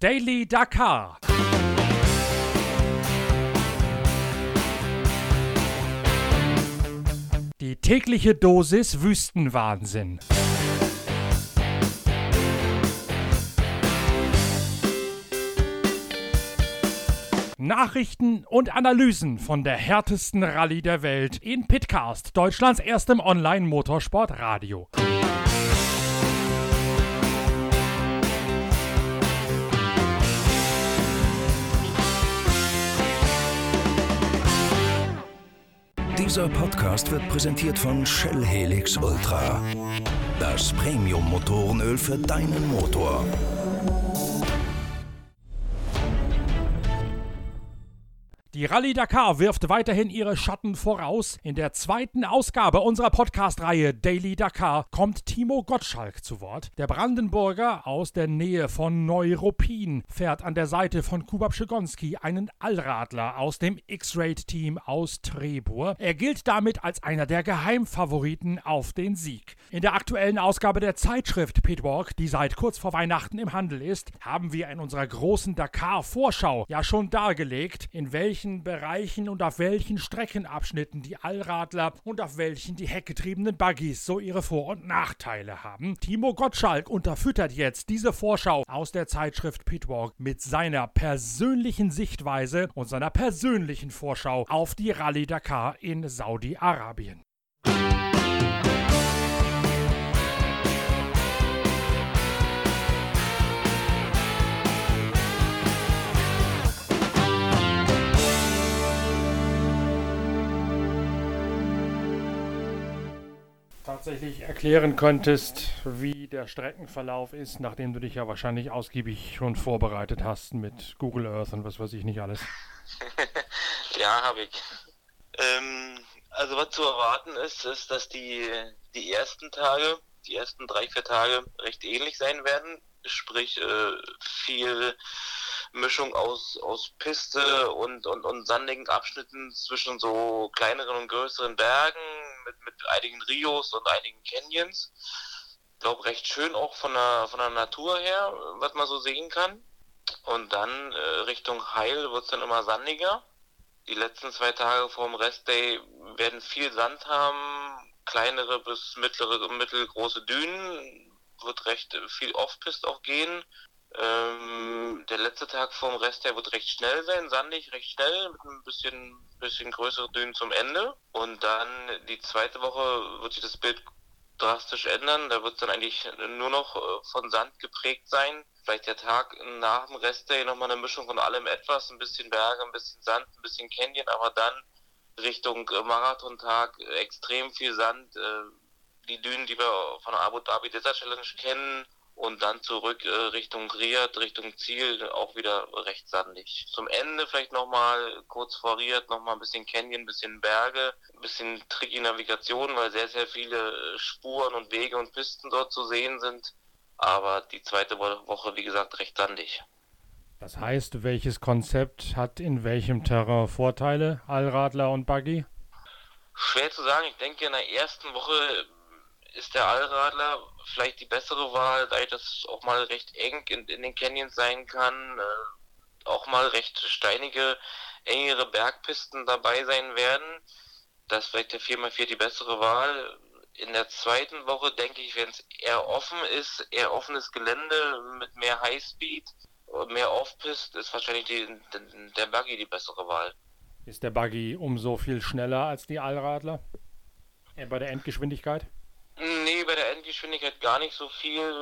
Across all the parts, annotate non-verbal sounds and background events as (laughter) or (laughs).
Daily Dakar. Die tägliche Dosis Wüstenwahnsinn. Nachrichten und Analysen von der härtesten Rallye der Welt in Pitcast, Deutschlands erstem Online-Motorsport-Radio. Dieser Podcast wird präsentiert von Shell Helix Ultra. Das Premium-Motorenöl für deinen Motor. Die Rallye Dakar wirft weiterhin ihre Schatten voraus. In der zweiten Ausgabe unserer Podcast-Reihe Daily Dakar kommt Timo Gottschalk zu Wort. Der Brandenburger aus der Nähe von Neuruppin fährt an der Seite von Kubab Schigonski einen Allradler aus dem X-Raid-Team aus Trebur. Er gilt damit als einer der Geheimfavoriten auf den Sieg. In der aktuellen Ausgabe der Zeitschrift Pitwalk, die seit kurz vor Weihnachten im Handel ist, haben wir in unserer großen Dakar-Vorschau ja schon dargelegt, in welchen Bereichen und auf welchen Streckenabschnitten die Allradler und auf welchen die heckgetriebenen Buggies so ihre Vor- und Nachteile haben. Timo Gottschalk unterfüttert jetzt diese Vorschau aus der Zeitschrift Pitwalk mit seiner persönlichen Sichtweise und seiner persönlichen Vorschau auf die Rallye Dakar in Saudi-Arabien. Tatsächlich erklären könntest, wie der Streckenverlauf ist, nachdem du dich ja wahrscheinlich ausgiebig schon vorbereitet hast mit Google Earth und was weiß ich nicht alles. (laughs) ja, habe ich. Ähm, also was zu erwarten ist, ist, dass die, die ersten Tage, die ersten drei, vier Tage recht ähnlich sein werden. Sprich, äh, viel Mischung aus, aus Piste und, und, und sandigen Abschnitten zwischen so kleineren und größeren Bergen mit, mit einigen Rios und einigen Canyons. Ich glaube, recht schön auch von der, von der Natur her, was man so sehen kann. Und dann äh, Richtung Heil wird es dann immer sandiger. Die letzten zwei Tage vor dem Restday werden viel Sand haben, kleinere bis mittlere, mittelgroße Dünen, wird recht viel Off-Pist auch gehen. Ähm, der letzte Tag vorm Rest, der wird recht schnell sein, sandig, recht schnell, mit ein bisschen, bisschen größeren Dünen zum Ende. Und dann die zweite Woche wird sich das Bild drastisch ändern. Da wird es dann eigentlich nur noch äh, von Sand geprägt sein. Vielleicht der Tag nach dem Restday nochmal eine Mischung von allem etwas, ein bisschen Berge, ein bisschen Sand, ein bisschen Canyon, aber dann Richtung äh, Marathontag extrem viel Sand. Äh, die Dünen, die wir von der Abu Dhabi Desert Challenge kennen, und dann zurück äh, Richtung Riyadh, Richtung Ziel, auch wieder recht sandig. Zum Ende vielleicht nochmal kurz vor Riyadh nochmal ein bisschen Canyon, ein bisschen Berge, ein bisschen tricky Navigation, weil sehr, sehr viele Spuren und Wege und Pisten dort zu sehen sind. Aber die zweite Woche, wie gesagt, recht sandig. Das heißt, welches Konzept hat in welchem Terrain Vorteile, Allradler und Buggy? Schwer zu sagen. Ich denke, in der ersten Woche ist der Allradler vielleicht die bessere Wahl, da das auch mal recht eng in, in den Canyons sein kann, äh, auch mal recht steinige, engere Bergpisten dabei sein werden. Das ist vielleicht der 4x4 die bessere Wahl. In der zweiten Woche denke ich, wenn es eher offen ist, eher offenes Gelände mit mehr Highspeed, mehr Off-Pist, ist wahrscheinlich die, der Buggy die bessere Wahl. Ist der Buggy umso viel schneller als die Allradler? Äh, bei der Endgeschwindigkeit? Nee, bei der Endgeschwindigkeit gar nicht so viel,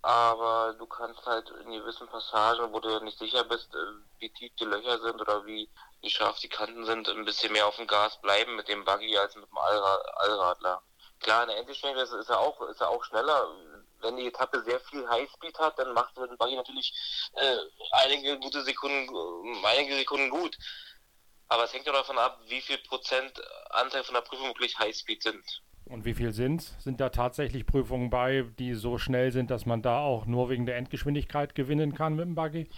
aber du kannst halt in gewissen Passagen, wo du nicht sicher bist, äh, wie tief die Löcher sind oder wie, wie scharf die Kanten sind, ein bisschen mehr auf dem Gas bleiben mit dem Buggy als mit dem Allra Allradler. Klar, in der Endgeschwindigkeit ist er auch, ist er auch schneller. Wenn die Etappe sehr viel Highspeed hat, dann macht der Buggy natürlich äh, einige gute Sekunden, äh, einige Sekunden gut. Aber es hängt ja davon ab, wie viel Prozent Anteil von der Prüfung wirklich Highspeed sind. Und wie viel sind es? Sind da tatsächlich Prüfungen bei, die so schnell sind, dass man da auch nur wegen der Endgeschwindigkeit gewinnen kann mit dem Buggy?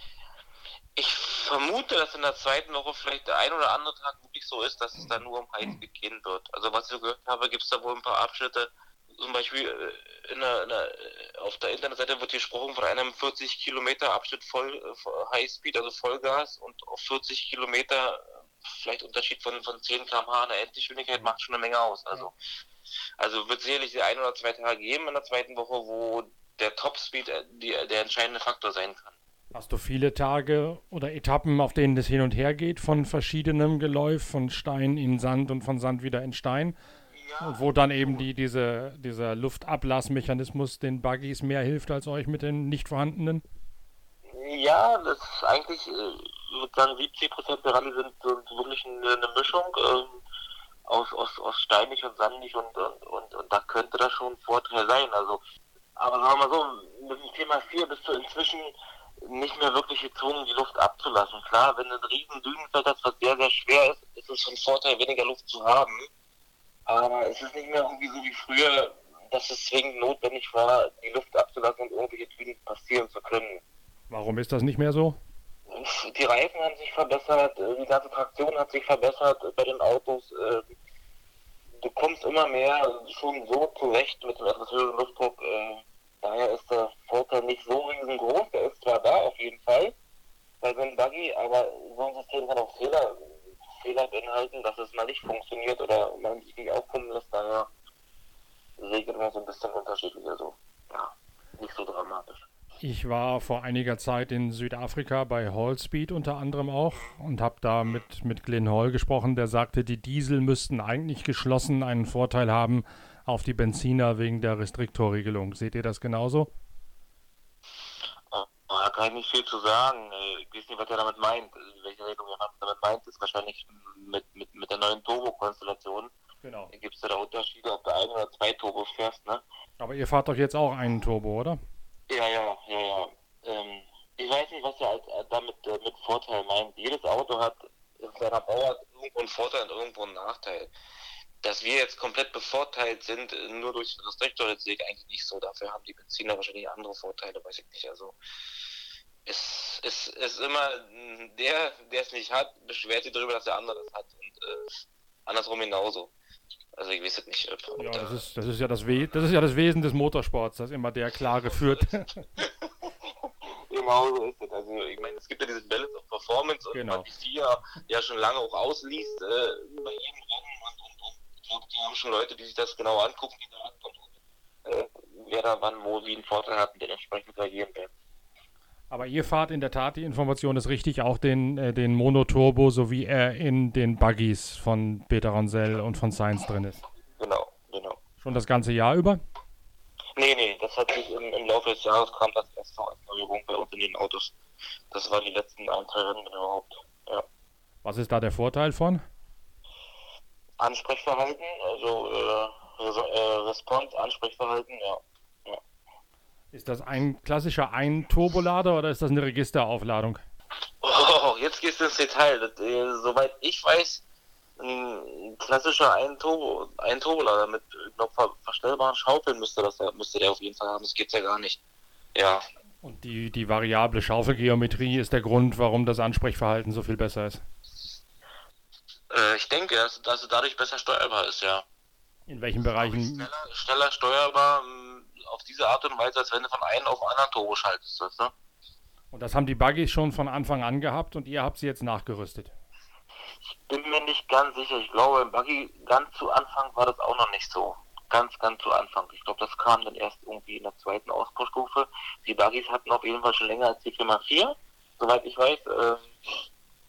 Ich vermute, dass in der zweiten Woche vielleicht der ein oder andere Tag wirklich so ist, dass es dann nur um Highspeed gehen wird. Also was ich gehört habe, gibt es da wohl ein paar Abschnitte, zum Beispiel äh, in der, in der, auf der Internetseite wird gesprochen von einem 40 Kilometer Abschnitt voll äh, Highspeed, also Vollgas und auf 40 Kilometer vielleicht Unterschied von, von 10 km/h in der Endgeschwindigkeit macht schon eine Menge aus. Also, also wird sicherlich ein oder zwei Tage geben in der zweiten Woche, wo der Topspeed die, der entscheidende Faktor sein kann. Hast du viele Tage oder Etappen, auf denen das hin und her geht, von verschiedenem Geläuf, von Stein in Sand und von Sand wieder in Stein? Ja. Wo dann eben die, diese, dieser Luftablassmechanismus den Buggies mehr hilft als euch mit den nicht vorhandenen? Ja, das ist eigentlich, ich würde sagen, 70 Prozent der Rallye sind, sind wirklich eine, eine Mischung ähm, aus, aus, aus steinig und sandig und, und, und, und da könnte das schon ein Vorteil sein. Also, aber sagen wir mal so, mit dem Thema 4 bist du inzwischen nicht mehr wirklich gezwungen, die Luft abzulassen. Klar, wenn du ein riesen Dünenfeld hast, was sehr, sehr schwer ist, ist es ein Vorteil, weniger Luft zu haben. Aber es ist nicht mehr irgendwie so wie früher, dass es zwingend notwendig war, die Luft abzulassen und irgendwelche Dünen passieren zu können. Warum ist das nicht mehr so? Die Reifen haben sich verbessert, die ganze Traktion hat sich verbessert bei den Autos. Ähm, du kommst immer mehr schon so zurecht mit dem etwas höheren Luftdruck. Äh, daher ist der Vorteil nicht so riesengroß. Der ist zwar da, auf jeden Fall, bei so einem Buggy, aber so ein System kann auch Fehler Fehler beinhalten, dass es mal nicht funktioniert oder man sich nicht aufkommen lässt. Daher ich immer so ein bisschen unterschiedlich. Also, ja, nicht so dramatisch. Ich war vor einiger Zeit in Südafrika bei Hallspeed unter anderem auch und habe da mit, mit Glenn Hall gesprochen, der sagte, die Diesel müssten eigentlich geschlossen einen Vorteil haben auf die Benziner wegen der Restriktorregelung. Seht ihr das genauso? Da kann ich nicht viel zu sagen. Ich weiß nicht, was er damit meint. Welche Regelung er damit meint, ist wahrscheinlich mit, mit, mit der neuen Turbo-Konstellation. Genau. Gibt es da Unterschiede, ob du ein oder zwei Turbos fährst, ne? Aber ihr fahrt doch jetzt auch einen Turbo, oder? Ja, ja, ja, ja. Ähm, ich weiß nicht, was er äh, damit äh, mit Vorteil meint. Jedes Auto hat in seiner Bauart irgendwo einen Vorteil und irgendwo einen Nachteil. Dass wir jetzt komplett bevorteilt sind, äh, nur durch den Restriktor, das sehe ich eigentlich nicht so. Dafür haben die Benziner wahrscheinlich andere Vorteile, weiß ich nicht. Also es ist, ist immer der, der es nicht hat, beschwert sich darüber, dass der andere es hat. Und äh, andersrum genauso. Also ich weiß es nicht. Ob, ja, das ist, das ist ja das We das ist ja das Wesen des Motorsports, dass immer der Klare führt. (laughs) (laughs) genau so ist es. Also ich meine, es gibt ja dieses Balance of Performance genau. und die FIA ja schon lange auch ausliest äh, bei jedem Rennen und, und, und ich glaube, die haben schon Leute, die sich das genau angucken, die da und, äh, wer da wann wo wie einen Vorteil hat und den entsprechend reagieren werden. Aber ihr fahrt in der Tat, die Information ist richtig, auch den, äh, den Monoturbo, so wie er in den Buggies von Peter Ronsell und von Science drin ist. Genau, genau. Schon das ganze Jahr über? Nee, nee, das hat sich im, im Laufe des Jahres kam das erst als Neuerung bei uns in den Autos. Das waren die letzten ein, drei Rennen überhaupt, ja. Was ist da der Vorteil von? Ansprechverhalten, also äh, äh Response, Ansprechverhalten, ja. Ist das ein klassischer Ein-Turbolader oder ist das eine Registeraufladung? Oh, jetzt gehst du ins Detail. Das, äh, soweit ich weiß, ein klassischer Ein-Turbo, ein Turbolader mit glaub, verstellbaren Schaufeln müsste, das, müsste der auf jeden Fall haben. Das geht ja gar nicht. Ja. Und die, die variable Schaufelgeometrie ist der Grund, warum das Ansprechverhalten so viel besser ist? Äh, ich denke, dass, dass es dadurch besser steuerbar ist, ja. In welchen Bereichen? Schneller, schneller steuerbar, auf diese Art und Weise, als wenn du von einem auf den anderen Turbo schaltest. Weißt du? Und das haben die Buggies schon von Anfang an gehabt und ihr habt sie jetzt nachgerüstet? Ich bin mir nicht ganz sicher. Ich glaube, im Buggy ganz zu Anfang war das auch noch nicht so. Ganz, ganz zu Anfang. Ich glaube, das kam dann erst irgendwie in der zweiten Ausbaustufe. Die Buggies hatten auf jeden Fall schon länger als die Firma 4, soweit ich weiß. Äh,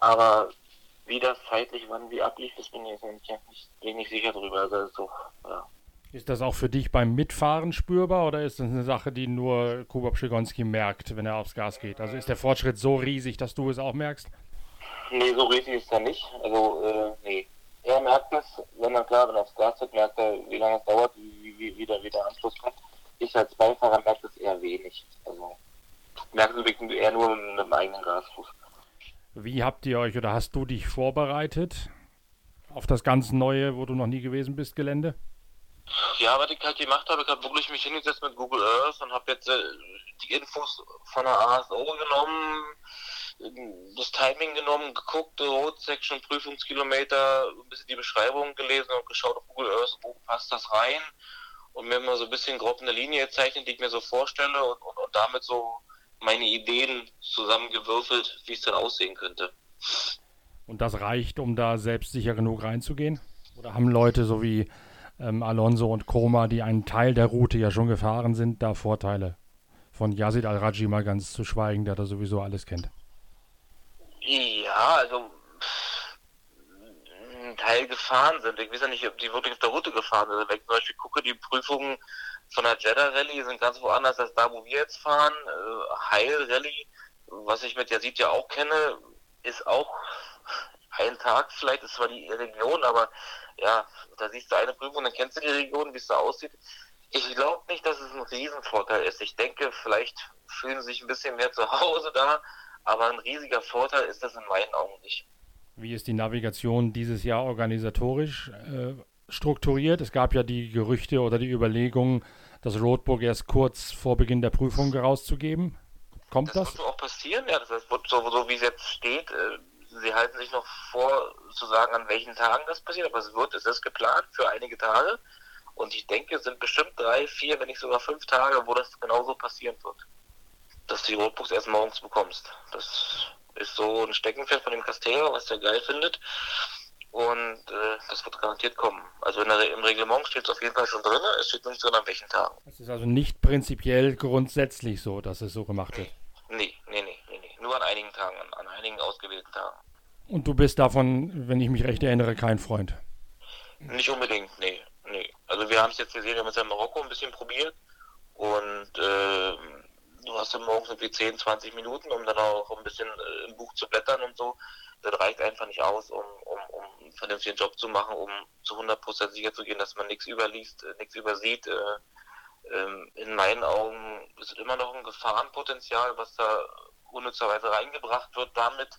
aber wie das zeitlich wann wie ablief, das bin ich nicht, bin nicht sicher drüber. Also, so, ja. Ist das auch für dich beim Mitfahren spürbar oder ist das eine Sache, die nur Kuba Pschigonski merkt, wenn er aufs Gas geht? Also ist der Fortschritt so riesig, dass du es auch merkst? Nee, so riesig ist er nicht. Also, äh, nee. Er merkt es, wenn er klar, wenn er aufs Gas geht, merkt er, wie lange es dauert, wie, wie, wie, der, wie der Anschluss kommt. Ich als Beifahrer merke es eher wenig. Also, merke es eher nur mit dem eigenen Gasfuß. Wie habt ihr euch oder hast du dich vorbereitet auf das ganz neue, wo du noch nie gewesen bist, Gelände? Ja, was ich halt gemacht habe, ich habe wirklich mich hingesetzt mit Google Earth und habe jetzt äh, die Infos von der ASO genommen, das Timing genommen, geguckt, Road Section, Prüfungskilometer, ein bisschen die Beschreibung gelesen und geschaut auf Google Earth, wo passt das rein und mir mal so ein bisschen grob eine Linie gezeichnet, die ich mir so vorstelle und, und, und damit so meine Ideen zusammengewürfelt, wie es dann aussehen könnte. Und das reicht, um da selbstsicher genug reinzugehen? Oder haben Leute so wie ähm, Alonso und Koma, die einen Teil der Route ja schon gefahren sind, da Vorteile? Von Yazid Al-Raji mal ganz zu schweigen, der da sowieso alles kennt. Ja, also ein Teil gefahren sind. Ich weiß ja nicht, ob die wirklich auf der Route gefahren sind. Wenn ich zum Beispiel gucke, die Prüfungen von der Jeddah Rallye sind ganz woanders als da, wo wir jetzt fahren. Äh, Heil Rallye, was ich mit Yazid ja auch kenne, ist auch ein Tag vielleicht, ist zwar die Region, aber ja, da siehst du eine Prüfung, dann kennst du die Region, wie es da aussieht. Ich glaube nicht, dass es ein Riesenvorteil ist. Ich denke, vielleicht fühlen sie sich ein bisschen mehr zu Hause da, aber ein riesiger Vorteil ist das in meinen Augen nicht. Wie ist die Navigation dieses Jahr organisatorisch äh, strukturiert? Es gab ja die Gerüchte oder die Überlegungen, das Roadbook erst kurz vor Beginn der Prüfung rauszugeben. Kommt das? Das wird auch passieren, ja. Das wird so, so wie es jetzt steht. Sie halten sich noch vor, zu sagen, an welchen Tagen das passiert, aber es wird, es ist geplant für einige Tage. Und ich denke, es sind bestimmt drei, vier, wenn nicht sogar fünf Tage, wo das genauso passieren wird. Dass du die Roadbooks erst morgens bekommst. Das ist so ein Steckenpferd von dem Castello, was der geil findet. Und äh, das wird garantiert kommen. Also der, im Reglement steht es auf jeden Fall schon drin, es steht nicht drin, an welchen Tagen. Es ist also nicht prinzipiell grundsätzlich so, dass es so gemacht wird. Nee, nee, nee, nee, nee. Nur an einigen Tagen, an, an einigen ausgewählten Tagen. Und du bist davon, wenn ich mich recht erinnere, kein Freund. Nicht unbedingt, nee, nee. Also wir haben es jetzt gesehen, wir haben es ja in Marokko ein bisschen probiert und äh, du hast ja morgens irgendwie 10, 20 Minuten, um dann auch ein bisschen äh, im Buch zu blättern und so. Das reicht einfach nicht aus, um, um, um einen vernünftigen Job zu machen, um zu 100% sicher zu gehen, dass man nichts überliest, äh, nichts übersieht. Äh, ähm, in meinen Augen ist immer noch ein Gefahrenpotenzial, was da unnützerweise reingebracht wird. Damit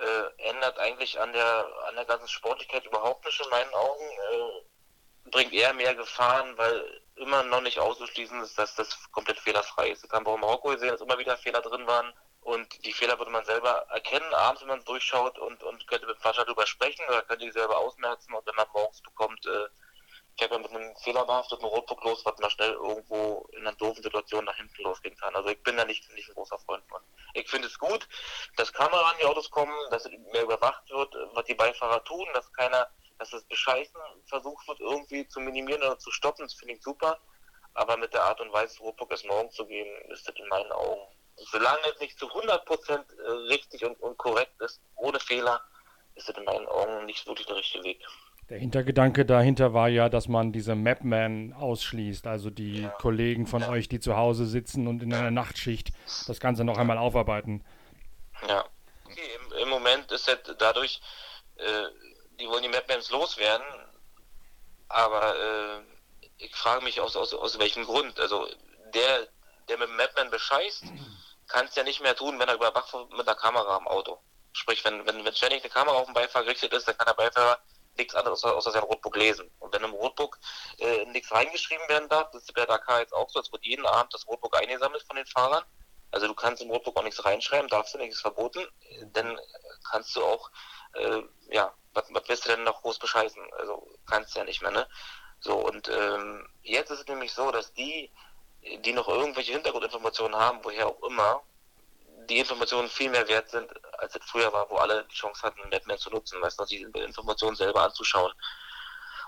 äh, ändert eigentlich an der, an der ganzen Sportlichkeit überhaupt nicht in meinen Augen. Äh, bringt eher mehr Gefahren, weil immer noch nicht auszuschließen ist, dass das komplett fehlerfrei ist. Ich habe auch in Marokko gesehen, dass immer wieder Fehler drin waren. Und die Fehler würde man selber erkennen, abends, wenn man durchschaut und, und könnte mit Fahrer darüber sprechen oder könnte die selber ausmerzen. Und wenn man morgens bekommt, äh, ich habe ja mit einem fehlerbehafteten Rotbook los, was man schnell irgendwo in einer doofen Situation nach hinten losgehen kann. Also ich bin da nicht, nicht ein großer Freund von. Ich finde es gut, dass Kameras an die Autos kommen, dass mehr überwacht wird, was die Beifahrer tun, dass keiner, dass das Bescheißen versucht wird, irgendwie zu minimieren oder zu stoppen. Das finde ich super. Aber mit der Art und Weise, Rotbook erst morgen zu geben, ist das in meinen Augen, solange es nicht zu 100% richtig und, und korrekt ist, ohne Fehler, ist das in meinen Augen nicht wirklich der richtige Weg. Der Hintergedanke dahinter war ja, dass man diese Mapman ausschließt, also die Ja. Kollegen von euch, die zu Hause sitzen und in einer Nachtschicht das Ganze noch einmal aufarbeiten. Ja. Okay, im, im Moment ist halt dadurch, äh, die wollen die Mapmans loswerden, aber äh, ich frage mich aus, aus, aus welchem Grund. Also der, der mit dem Mapman bescheißt, kann es ja nicht mehr tun, wenn er überwacht wird mit einer Kamera am Auto. Sprich, wenn, wenn, wenn ständig eine Kamera auf den Beifahrer gerichtet ist, dann kann der Beifahrer nichts anderes außer sein Rotbook lesen. Und wenn im Rotbook äh, nichts reingeschrieben werden darf, das ist bei Dakar jetzt auch so, es wird jeden Abend das Rotbook eingesammelt von den Fahrern. Also du kannst im Rotbook auch nichts reinschreiben, darfst du nicht, ist verboten. Dann kannst du auch, äh, ja, was, was willst du denn noch groß bescheißen? Also kannst du ja nicht mehr, ne? So, und ähm, jetzt ist es nämlich so, dass die, die noch irgendwelche Hintergrundinformationen haben, woher auch immer, die Informationen viel mehr wert sind, als es früher war, wo alle die Chance hatten, Batman zu nutzen, weißt du, die Informationen selber anzuschauen.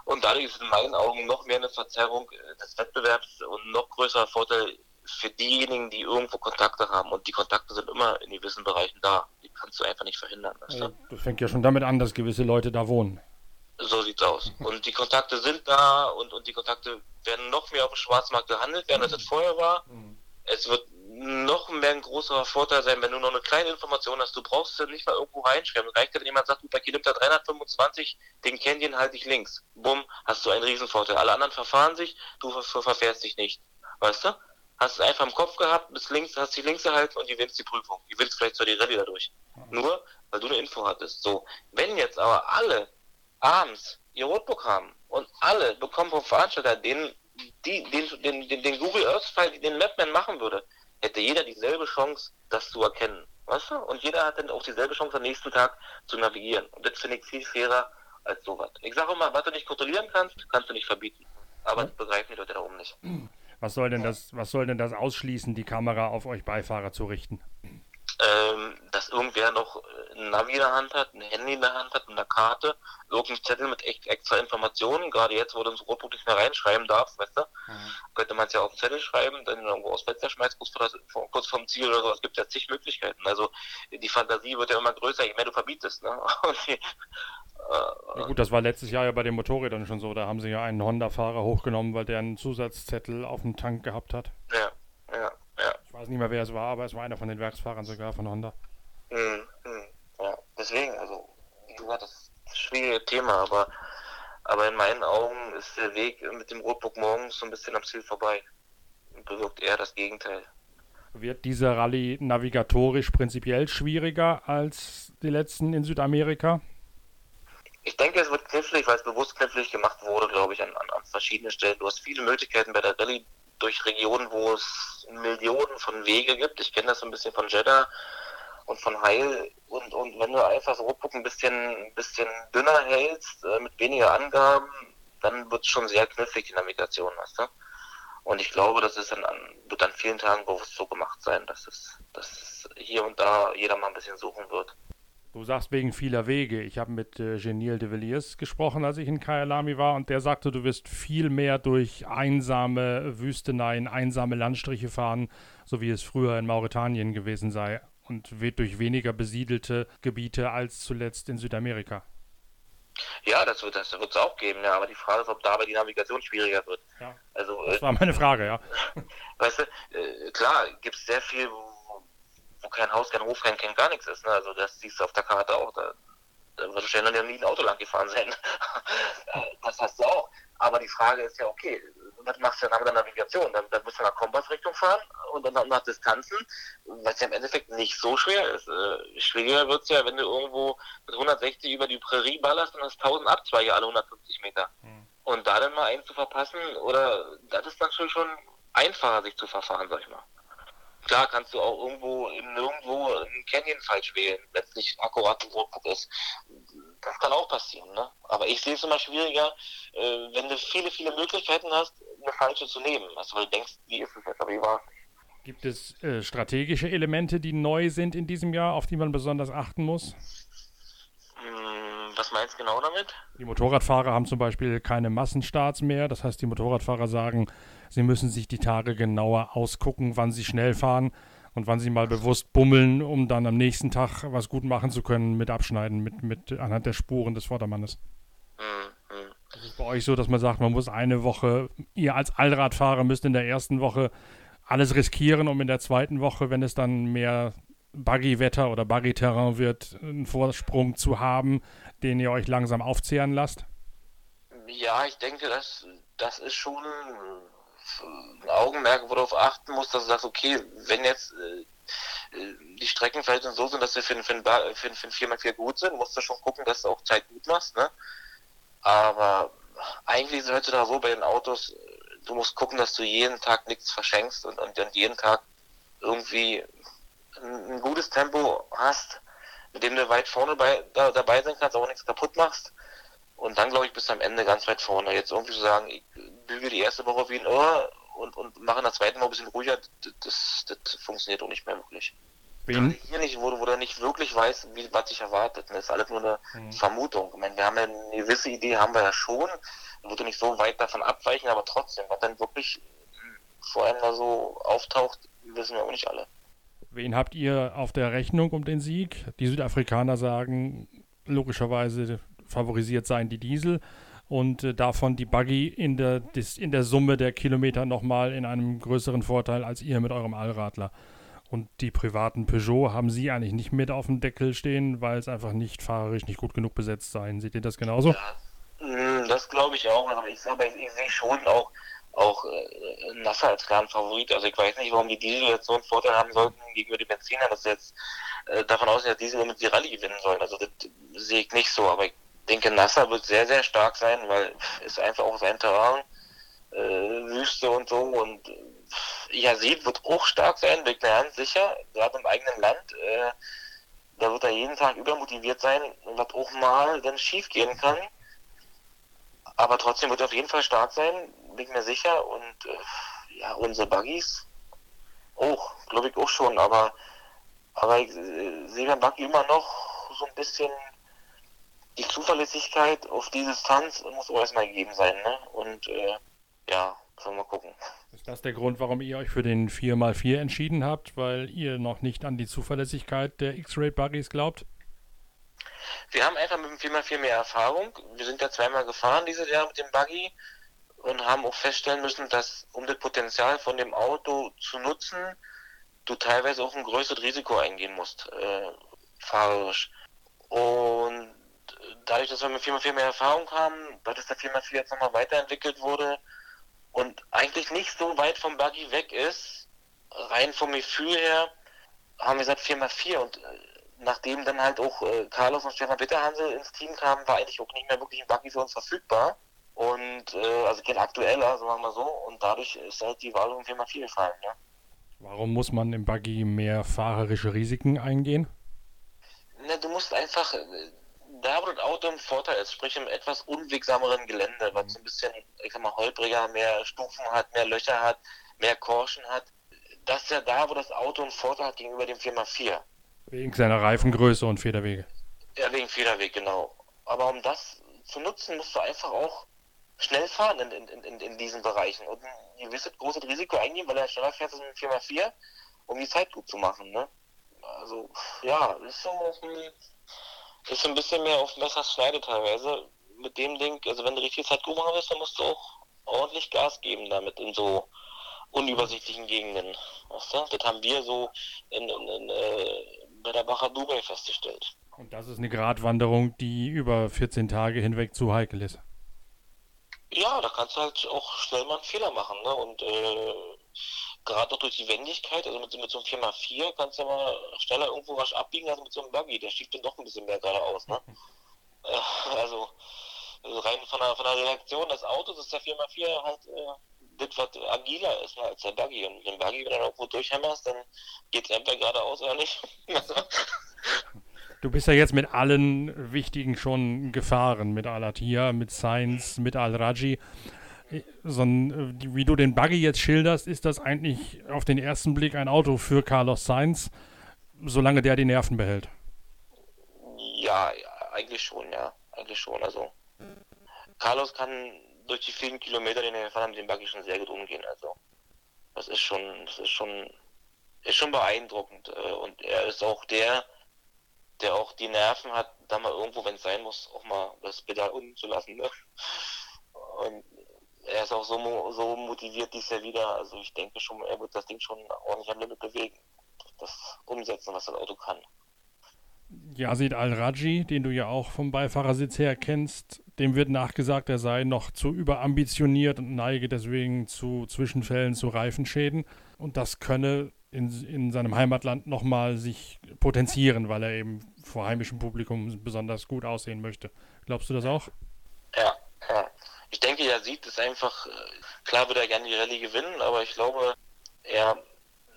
Und dadurch ist in meinen Augen noch mehr eine Verzerrung äh, des Wettbewerbs und noch größerer Vorteil für diejenigen, die irgendwo Kontakte haben. Und die Kontakte sind immer in gewissen Bereichen da. Die kannst du einfach nicht verhindern. Weißt du? Also, das fängt ja schon damit an, dass gewisse Leute da wohnen. So sieht's aus. (laughs) Und die Kontakte sind da und, und die Kontakte werden noch mehr auf dem Schwarzmarkt gehandelt werden, als es vorher war. Es wird noch mehr ein großer Vorteil sein, wenn du noch eine kleine Information hast. Du brauchst es nicht mal irgendwo reinschreiben. Reicht, wenn jemand sagt, bei Kilometer 325, den Canyon halte ich links. Bumm, hast du einen Riesenvorteil. Alle anderen verfahren sich, du ver verfährst dich nicht. Weißt du? Hast es einfach im Kopf gehabt, bis links, hast die links erhalten und gewinnst die Prüfung. Gewinnst vielleicht sogar die Rallye dadurch. Nur, weil du eine Info hattest. So. Wenn jetzt aber alle abends ihr Rotbook haben und alle bekommen vom Veranstalter den, die, den, den, den, den Google Earth File, den Mapman machen würde, hätte jeder dieselbe Chance, das zu erkennen. Weißt du? Und jeder hat dann auch dieselbe Chance, am nächsten Tag zu navigieren. Und das finde ich viel fairer als sowas. Ich sage immer, was du nicht kontrollieren kannst, kannst du nicht verbieten. Aber das begreifen die Leute da oben nicht. Was soll denn das, was soll denn das ausschließen, die Kamera auf euch Beifahrer zu richten? Ähm, dass irgendwer noch ein Navi in der Hand hat, ein Handy in der Hand hat, eine Karte, irgendein Zettel mit echt extra Informationen. Gerade jetzt, wo du ins Rotbuch nicht mehr reinschreiben darfst, weißt du, mhm. könnte man es ja auf den Zettel schreiben, dann irgendwo aus Fenster schmeißt, kurz, vor, kurz vom Ziel oder so. Es gibt ja zig Möglichkeiten. Also die Fantasie wird ja immer größer, je mehr du verbietest. Ne? (laughs) Die, äh, ja gut, das war letztes Jahr ja bei den Motorrädern schon so. Da haben sie ja einen Honda-Fahrer hochgenommen, weil der einen Zusatzzettel auf dem Tank gehabt hat. Ja. Weiß nicht mehr, wer es war, aber es war einer von den Werksfahrern sogar von Honda. Mhm. Ja, deswegen, also, wie gesagt, das ist ein schwieriges Thema, aber, aber in meinen Augen ist der Weg mit dem Rotbook morgens so ein bisschen am Ziel vorbei. Bewirkt eher das Gegenteil. Wird diese Rallye navigatorisch prinzipiell schwieriger als die letzten in Südamerika? Ich denke, es wird knifflig, weil es bewusst knifflig gemacht wurde, glaube ich, an, an, an verschiedenen Stellen. Du hast viele Möglichkeiten bei der Rallye durch Regionen, wo es Millionen von Wege gibt. Ich kenne das so ein bisschen von Jeddah und von Heil. Und, und wenn du einfach so Roadbook ein bisschen, ein bisschen dünner hältst, äh, mit weniger Angaben, dann wird es schon sehr knifflig, die Navigation, weißt du? Und ich glaube, das ist an, wird an vielen Tagen bewusst so gemacht sein, dass es, dass hier und da jeder mal ein bisschen suchen wird. Du sagst wegen vieler Wege. Ich habe mit äh, Genil de Villiers gesprochen, als ich in Kyalami war, und der sagte, du wirst viel mehr durch einsame Wüsteneien, einsame Landstriche fahren, so wie es früher in Mauretanien gewesen sei, und durch weniger besiedelte Gebiete als zuletzt in Südamerika. Ja, das wird es auch geben, ja, aber die Frage ist, ob dabei die Navigation schwieriger wird. Ja, also, das war meine Frage, ja. (laughs) Weißt du, äh, klar, gibt es sehr viel, wo kein Haus, kein Hof, kein, kein gar nichts ist. Ne? Also das siehst du auf der Karte auch. Da, da wird wahrscheinlich noch nie ein Auto lang gefahren sein. (laughs) das hast du auch. Aber die Frage ist ja, okay, was machst du dann mit der Navigation? Dann, dann musst du nach Kompassrichtung fahren und dann nach Distanzen, was ja im Endeffekt nicht so schwer ist. Äh, schwieriger wird es ja, wenn du irgendwo mit 160 über die Prärie ballerst und hast 1000 Abzweige alle 150 Meter. Mhm. Und da dann mal einen zu verpassen, oder das ist natürlich schon einfacher, sich zu verfahren, sag ich mal. Klar kannst du auch irgendwo in nirgendwo einen Canyon falsch wählen, wenn es nicht akkurat ein Rotpunkt ist. Das kann auch passieren, ne? Aber ich sehe es immer schwieriger, äh, wenn du viele, viele Möglichkeiten hast, eine falsche zu nehmen. Also weil du denkst, wie ist es jetzt, aber wie war es nicht. Gibt es äh, strategische Elemente, die neu sind in diesem Jahr, auf die man besonders achten muss? Hm, was meinst du genau damit? Die Motorradfahrer haben zum Beispiel keine Massenstarts mehr. Das heißt, die Motorradfahrer sagen, Sie müssen sich die Tage genauer ausgucken, wann Sie schnell fahren und wann Sie mal bewusst bummeln, um dann am nächsten Tag was gut machen zu können mit Abschneiden, mit, mit anhand der Spuren des Vordermannes. Mhm. Das ist bei euch so, dass man sagt, man muss eine Woche, ihr als Allradfahrer müsst in der ersten Woche alles riskieren, um in der zweiten Woche, wenn es dann mehr Buggy-Wetter oder Buggy-Terrain wird, einen Vorsprung zu haben, den ihr euch langsam aufzehren lasst? Ja, ich denke, das, das ist schon ein Augenmerk, wo du darauf achten musst, dass du sagst, okay, wenn jetzt äh, äh die Streckenverhältnisse so sind, dass sie für, für, für 4x4 gut sind, musst du schon gucken, dass du auch Zeit gut machst. Ne? Aber eigentlich ist es heutzutage so bei den Autos, du musst gucken, dass du jeden Tag nichts verschenkst und, und, und jeden Tag irgendwie ein, ein, gutes Tempo hast, mit dem du weit vorne bei, da, dabei sein kannst, auch nichts kaputt machst. Und dann, glaube ich, bist du am Ende ganz weit vorne. Jetzt irgendwie zu sagen, ich bügel die erste Woche wie ein Ohr und, und mache in der zweiten Woche ein bisschen ruhiger, das, das funktioniert auch nicht mehr wirklich. Wen? Hier nicht, wo, wo du nicht wirklich weißt, wie, was sich erwartet. Das ist alles nur eine mhm. Vermutung. Ich meine, wir haben ja eine gewisse Idee, haben wir ja schon. Würde nicht so weit davon abweichen, aber trotzdem, was dann wirklich vor allem da so auftaucht, wissen wir auch nicht alle. Wen habt ihr auf der Rechnung um den Sieg? Die Südafrikaner sagen, logischerweise favorisiert seien die Diesel und äh, davon die Buggy in der, dis, in der Summe der Kilometer nochmal in einem größeren Vorteil als ihr mit eurem Allradler. Und die privaten Peugeot haben sie eigentlich nicht mit auf dem Deckel stehen, weil es einfach nicht fahrerisch nicht gut genug besetzt seien. Seht ihr das genauso? Ja, hm, das glaube ich auch. Aber ich, aber ich, ich sehe schon auch, auch äh, Nasser als klaren Favorit. Also ich weiß nicht, warum die Diesel jetzt so einen Vorteil haben sollten gegenüber den Benziner, dass jetzt äh, davon ausgehen, dass Diesel mit die Rallye gewinnen sollen. Also das sehe ich nicht so. Aber ich denke, Nasser wird sehr, sehr stark sein, weil es einfach auch sein Terrain, äh, Wüste und so und Yazid wird auch stark sein, bin ich mir ganz sicher, gerade im eigenen Land. Äh, da wird er jeden Tag übermotiviert sein, was auch mal dann schief gehen kann. Aber trotzdem wird er auf jeden Fall stark sein, bin ich mir sicher. Und äh, ja, unsere Buggies auch, glaube ich auch schon. Aber, aber ich äh, sehe beim Buggy immer noch so ein bisschen die Zuverlässigkeit auf die Distanz muss auch erstmal gegeben sein. Ne? Und äh, ja, sollen wir mal gucken. Ist das der Grund, warum ihr euch für den 4x4 entschieden habt, weil ihr noch nicht an die Zuverlässigkeit der X-Ray-Buggies glaubt? Wir haben einfach mit dem 4x4 mehr Erfahrung. Wir sind ja zweimal gefahren dieses Jahr mit dem Buggy und haben auch feststellen müssen, dass um das Potenzial von dem Auto zu nutzen, du teilweise auch ein größeres Risiko eingehen musst, äh, fahrerisch. Und dadurch, dass wir mit 4x4 mehr Erfahrung haben, dass der 4x4 jetzt nochmal weiterentwickelt wurde und eigentlich nicht so weit vom Buggy weg ist, rein vom Gefühl her, haben wir gesagt 4x4 und äh, nachdem dann halt auch äh, Carlos und Stefan Bitterhansel ins Team kamen, war eigentlich auch nicht mehr wirklich ein Buggy für uns verfügbar. Und äh, also kein aktueller, sagen wir mal so. Und dadurch ist halt die Wahl um 4x4 gefallen, ja. Warum muss man im Buggy mehr fahrerische Risiken eingehen? Na, du musst einfach, äh, da wo das Auto im Vorteil ist, sprich im etwas unwegsameren Gelände, was so ein bisschen, ich sag mal, holpriger, mehr Stufen hat, mehr Löcher hat, mehr Korschen hat, das ist ja da, wo das Auto einen Vorteil hat gegenüber dem 4x4. Wegen seiner Reifengröße und Federwege. Ja, wegen Federweg, genau. Aber um das zu nutzen, musst du einfach auch schnell fahren in, in, in, in diesen Bereichen und ein gewisses großes Risiko eingehen, weil er schneller fährt als mit 4x4, um die Zeit gut zu machen. Ne? Also, ja, ist so, ist ein bisschen mehr auf Messers Schneide teilweise. Mit dem Ding, also wenn du richtig Zeit gut machen willst, dann musst du auch ordentlich Gas geben damit in so unübersichtlichen Gegenden. Weißt du? Das haben wir so in, in, in, äh, bei der Bacher Dubai festgestellt. Und das ist eine Gratwanderung, die über 14 Tage hinweg zu heikel ist. Ja, da kannst du halt auch schnell mal einen Fehler machen. Ne? Und äh, gerade auch durch die Wendigkeit, also mit, mit so einem 4x4 kannst du mal schneller irgendwo rasch abbiegen als mit so einem Buggy. Der schiebt dann doch ein bisschen mehr geradeaus. Ne? äh, also, also, rein von der, von der Reaktion des Autos ist der 4x4 halt äh, das, was agiler ist ne, als der Buggy. Und mit dem Buggy, wenn du irgendwo durchhämmerst, dann geht es entweder geradeaus oder nicht. Du bist ja jetzt mit allen wichtigen schon gefahren, mit Alatia, mit Sainz, mit Al-Raji. So wie du den Buggy jetzt schilderst, ist das eigentlich auf den ersten Blick ein Auto für Carlos Sainz, solange der die Nerven behält. Ja, eigentlich schon, ja. Eigentlich schon. Also Carlos kann durch die vielen Kilometer, die er gefahren hat, mit dem Buggy schon sehr gut umgehen. Also das ist schon, das ist schon, ist schon beeindruckend. Äh, und er ist auch der, der auch die Nerven hat, da mal irgendwo, wenn es sein muss, auch mal das Pedal unten zu lassen. Ne? Und er ist auch so, so motiviert dies Jahr wieder. Also ich denke schon, er wird das Ding schon ordentlich am Limit bewegen. Das umsetzen, was das Auto kann. Yazid Al-Raji, den du ja auch vom Beifahrersitz her kennst, dem wird nachgesagt, er sei noch zu überambitioniert und neige deswegen zu Zwischenfällen, zu Reifenschäden. Und das könne in, in seinem Heimatland nochmal sich potenzieren, weil er eben vor heimischem Publikum besonders gut aussehen möchte. Glaubst du das auch? Ja, ja. Ich denke, er sieht es einfach, äh, klar würde er gerne die Rallye gewinnen, aber ich glaube, er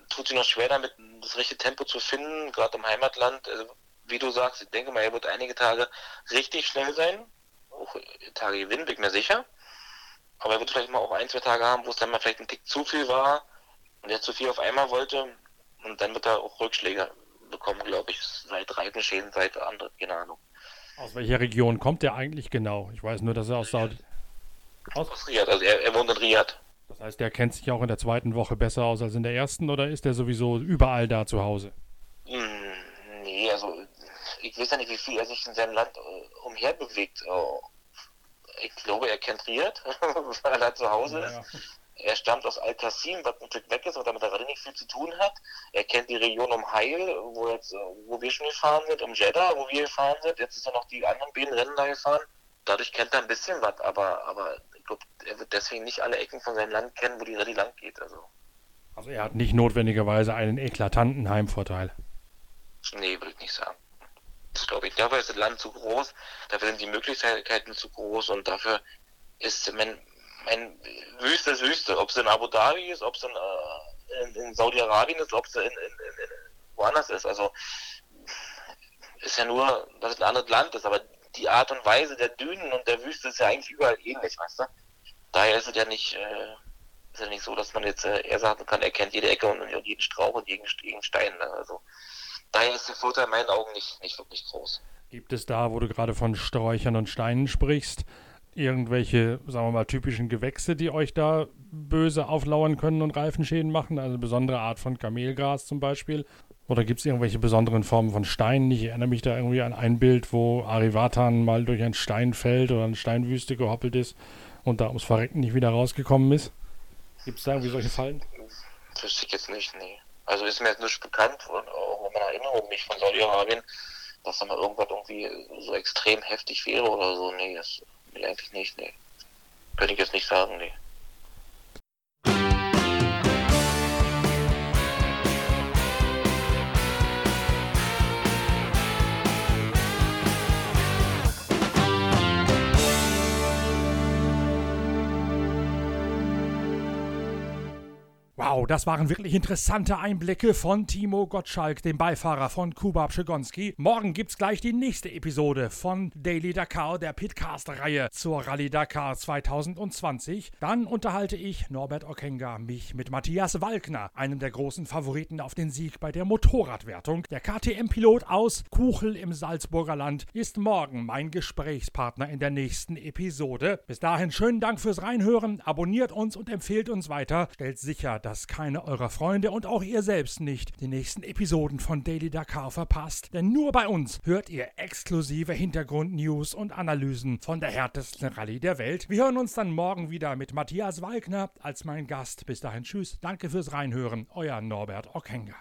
tut sich noch schwer damit, das richtige Tempo zu finden, gerade im Heimatland. Also, wie du sagst, ich denke mal, er wird einige Tage richtig schnell sein, auch Tage gewinnen, bin ich mir sicher. Aber er wird vielleicht mal auch ein, zwei Tage haben, wo es dann mal vielleicht ein Tick zu viel war und er zu viel auf einmal wollte. Und dann wird er auch Rückschläge bekommen, glaube ich, seit Reifenschäden, seit andere, keine Ahnung. Aus welcher Region kommt er eigentlich genau? Ich weiß nur, dass er aus Saudi. Aus, aus Riyadh, also er, er wohnt in Riyadh. Das heißt, der kennt sich auch in der zweiten Woche besser aus als in der ersten oder ist er sowieso überall da zu Hause? Hm, nee, also ich weiß ja nicht, wie viel er sich in seinem Land äh, umherbewegt. Oh, ich glaube, er kennt Riyadh, (laughs) weil er da zu Hause ja. ist. Er stammt aus Al-Qasim, was ein Stück weg ist, aber damit er nicht viel zu tun hat. Er kennt die Region um Heil, wo, jetzt, wo wir schon gefahren sind, um Jeddah, wo wir gefahren sind. Jetzt ist er noch die anderen beiden Rennen da gefahren. Dadurch kennt er ein bisschen was, aber, aber ich glaube, er wird deswegen nicht alle Ecken von seinem Land kennen, wo die Rallye lang geht. Also. also er hat nicht notwendigerweise einen eklatanten Heimvorteil. Nee, würde ich nicht sagen. Das glaube ich. Dafür ist das Land zu groß, dafür sind die Möglichkeiten zu groß und dafür ist, mein, mein Wüste ist Wüste. Ob es in Abu Dhabi ist, ob es in, äh, in, in Saudi-Arabien ist, ob es in, in, in, woanders ist. Also ist ja nur, dass es ein anderes Land ist, aber die Art und Weise der Dünen und der Wüste ist ja eigentlich überall ähnlich, weißt du? Daher ist es ja nicht, äh, ist ja nicht so, dass man jetzt äh, eher sagen kann, er kennt jede Ecke und, und jeden Strauch und jeden, jeden Stein. Ne? Also daher ist der Vorteil in meinen Augen nicht, nicht wirklich groß. Gibt es da, wo du gerade von Sträuchern und Steinen sprichst, irgendwelche, sagen wir mal, typischen Gewächse, die euch da böse auflauern können und Reifenschäden machen? Also eine besondere Art von Kamelgras zum Beispiel? Oder gibt es irgendwelche besonderen Formen von Steinen? Ich erinnere mich da irgendwie an ein Bild, wo Arivatan mal durch ein Steinfeld oder eine Steinwüste gehoppelt ist und da ums Verrecken nicht wieder rausgekommen ist. Gibt es da irgendwie solche Fallen? Wüsste ich jetzt nicht, nee. Also ist mir jetzt nicht bekannt, und auch in meiner Erinnerung nicht von Saudi-Arabien, dass da mal irgendwas irgendwie so extrem heftig wäre oder so. Nee, das nee, eigentlich nicht, nee. Könnte ich jetzt nicht sagen, nee. Wow, das waren wirklich interessante Einblicke von Timo Gottschalk, dem Beifahrer von Kuba Pschegonski. Morgen gibt's gleich die nächste Episode von Daily Dakar, der Pitcast-Reihe zur Rallye Dakar 2020. Dann unterhalte ich, Norbert Okenga, mich mit Matthias Walkner, einem der großen Favoriten auf den Sieg bei der Motorradwertung. Der KTM-Pilot aus Kuchel im Salzburger Land ist morgen mein Gesprächspartner in der nächsten Episode. Bis dahin schönen Dank fürs Reinhören, abonniert uns und empfehlt uns weiter. Stellt sicher, dass keine eurer Freunde und auch ihr selbst nicht die nächsten Episoden von Daily Dakar verpasst. Denn nur bei uns hört ihr exklusive Hintergrundnews und Analysen von der härtesten Rallye der Welt. Wir hören uns dann morgen wieder mit Matthias Walkner als mein Gast. Bis dahin, tschüss. Danke fürs Reinhören. Euer Norbert Ockenger.